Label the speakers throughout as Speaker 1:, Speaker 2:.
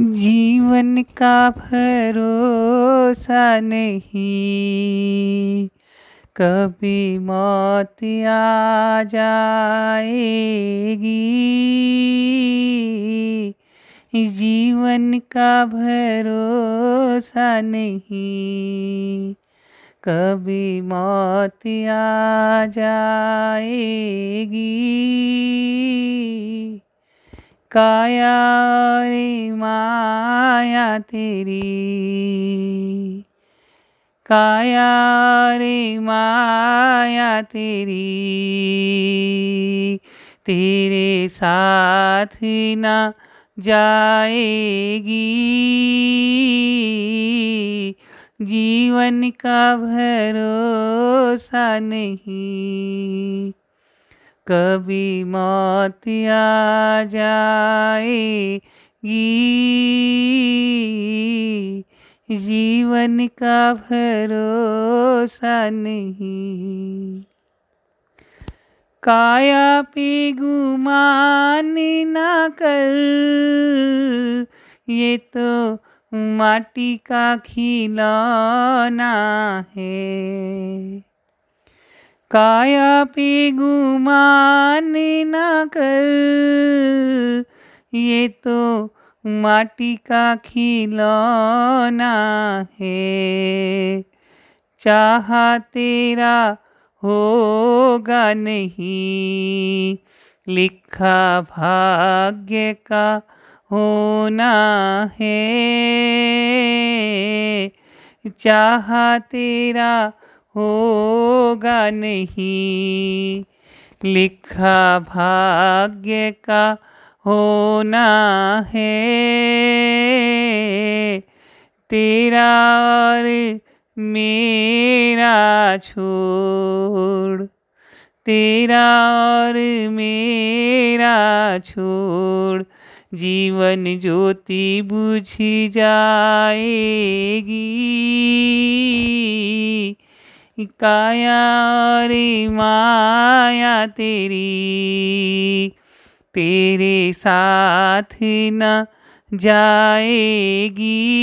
Speaker 1: जीवन का भरोसा नहीं। कभी मौत आ जाएगी। जीवन का भरोसा नहीं। कभी मौत आ जाएगी। काया रे माया तेरी। काया रे माया तेरी। तेरे साथ ना जाएगी। जीवन का भरोसा नहीं। कभी मौत आ जाएगी जीवन का भरोसा नहीं। काया पे गुमान ना कर, ये तो माटी का खिलौना है। काया पे गुमान ना कर। ये तो माटी का खिलौना है। चाह तेरा होगा नहीं। लिखा भाग्य का होना है। चाह तेरा होगा नहीं। लिखा भाग्य का होना है। तेरा और मेरा छोड़। तेरा और मेरा छोड़। जीवन ज्योति बुझ जाएगी। काया रे माया तेरी, तेरे साथ न जाएगी।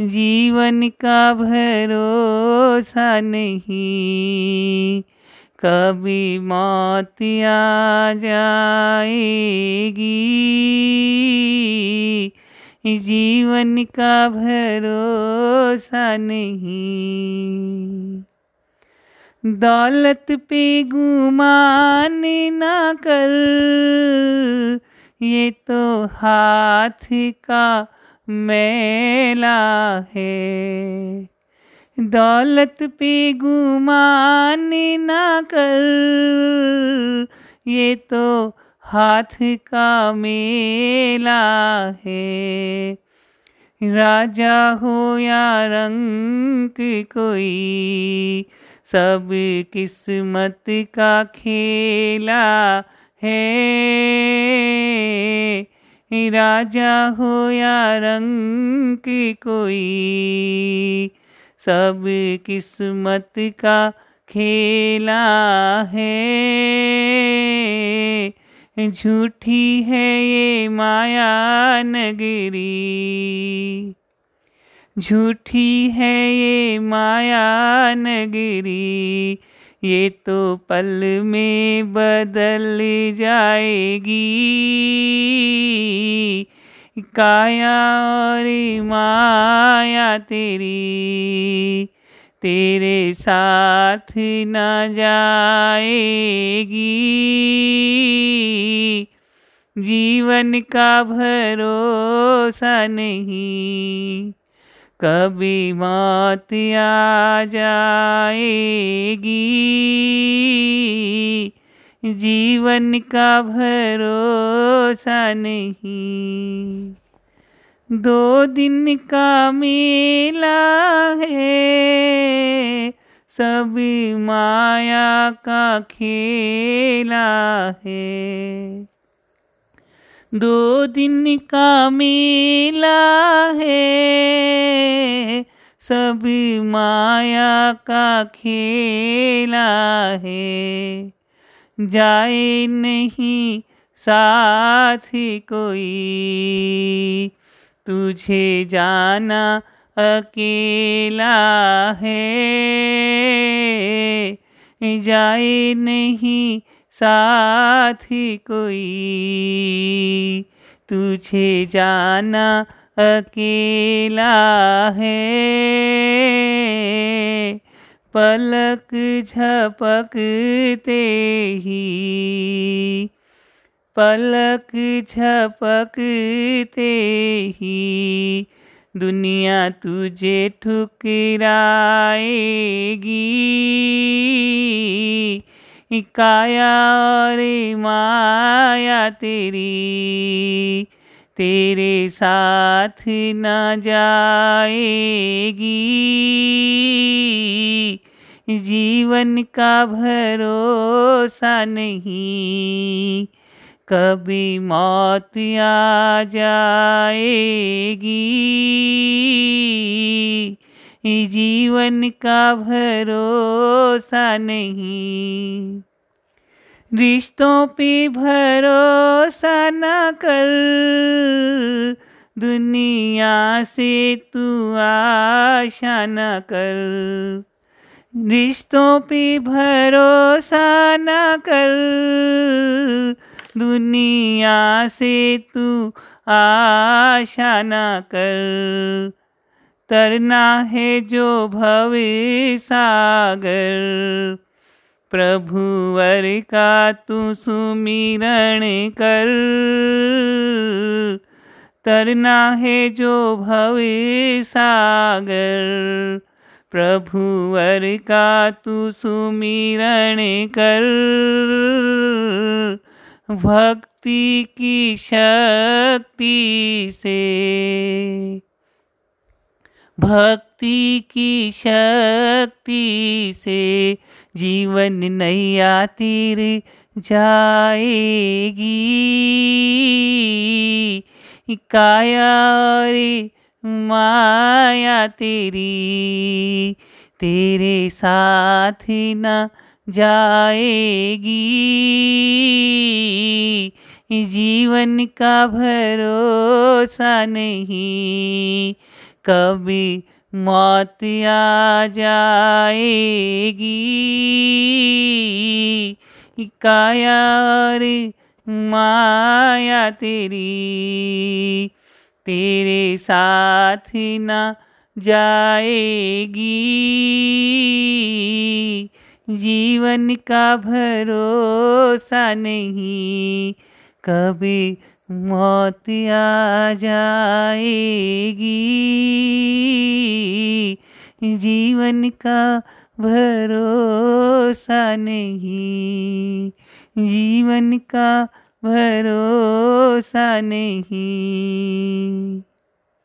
Speaker 1: जीवन का भरोसा नहीं, कभी मौत आ जाएगी। जीवन का भरोसा नहीं। दौलत पे गुमान ना कर, ये तो हाथ का मेला है। दौलत पे गुमान ना कर, ये तो हाथ का मेला है। राजा हो या रंग कोई, सब किस्मत का खेला है। राजा हो या रंग कोई, सब किस्मत का खेला है। झूठी है ये माया नगरी झूठी है ये माया नगरी ये तो पल में बदल जाएगी। काया और माया तेरी। तेरे साथ न जाएगी। जीवन का भरोसा नहीं, कभी मौत आ जाएगी। जीवन का भरोसा नहीं। दो दिन का मेला है। सब माया का खेला है। दो दिन का मेला है। सब माया का खेला है। जाए नहीं साथ कोई। तुझे जाना अकेला है। जाए नहीं साथ कोई। तुझे जाना अकेला है। पलक झपकते ही पलक झपकते ही दुनिया तुझे ठुकराएगी। काया और माया तेरी, तेरे साथ न जाएगी। जीवन का भरोसा नहीं कभी मौत आ जाएगी। जीवन का भरोसा नहीं। रिश्तों पे भरोसा न कर। दुनिया से तू आशा न कर। रिश्तों पे भरोसा न कर। दुनिया से तू आशा न कर। तरना है जो भव सागर। प्रभुवर का तू सुमिरण कर। तरना है जो भव सागर। प्रभुवर का तू सुमिरण कर। भक्ति की शक्ति से। भक्ति की शक्ति से जीवन नैया तीर जाएगी। काया रे माया तेरी, तेरे साथ न जाएगी। जीवन का भरोसा नहीं, कभी मौत आ जाएगी। काया रे माया तेरी, तेरे साथ ना जाएगी। जीवन का भरोसा नहीं, कभी मौत आ जाएगी। जीवन का भरोसा नहीं, जीवन का भरोसा नहीं।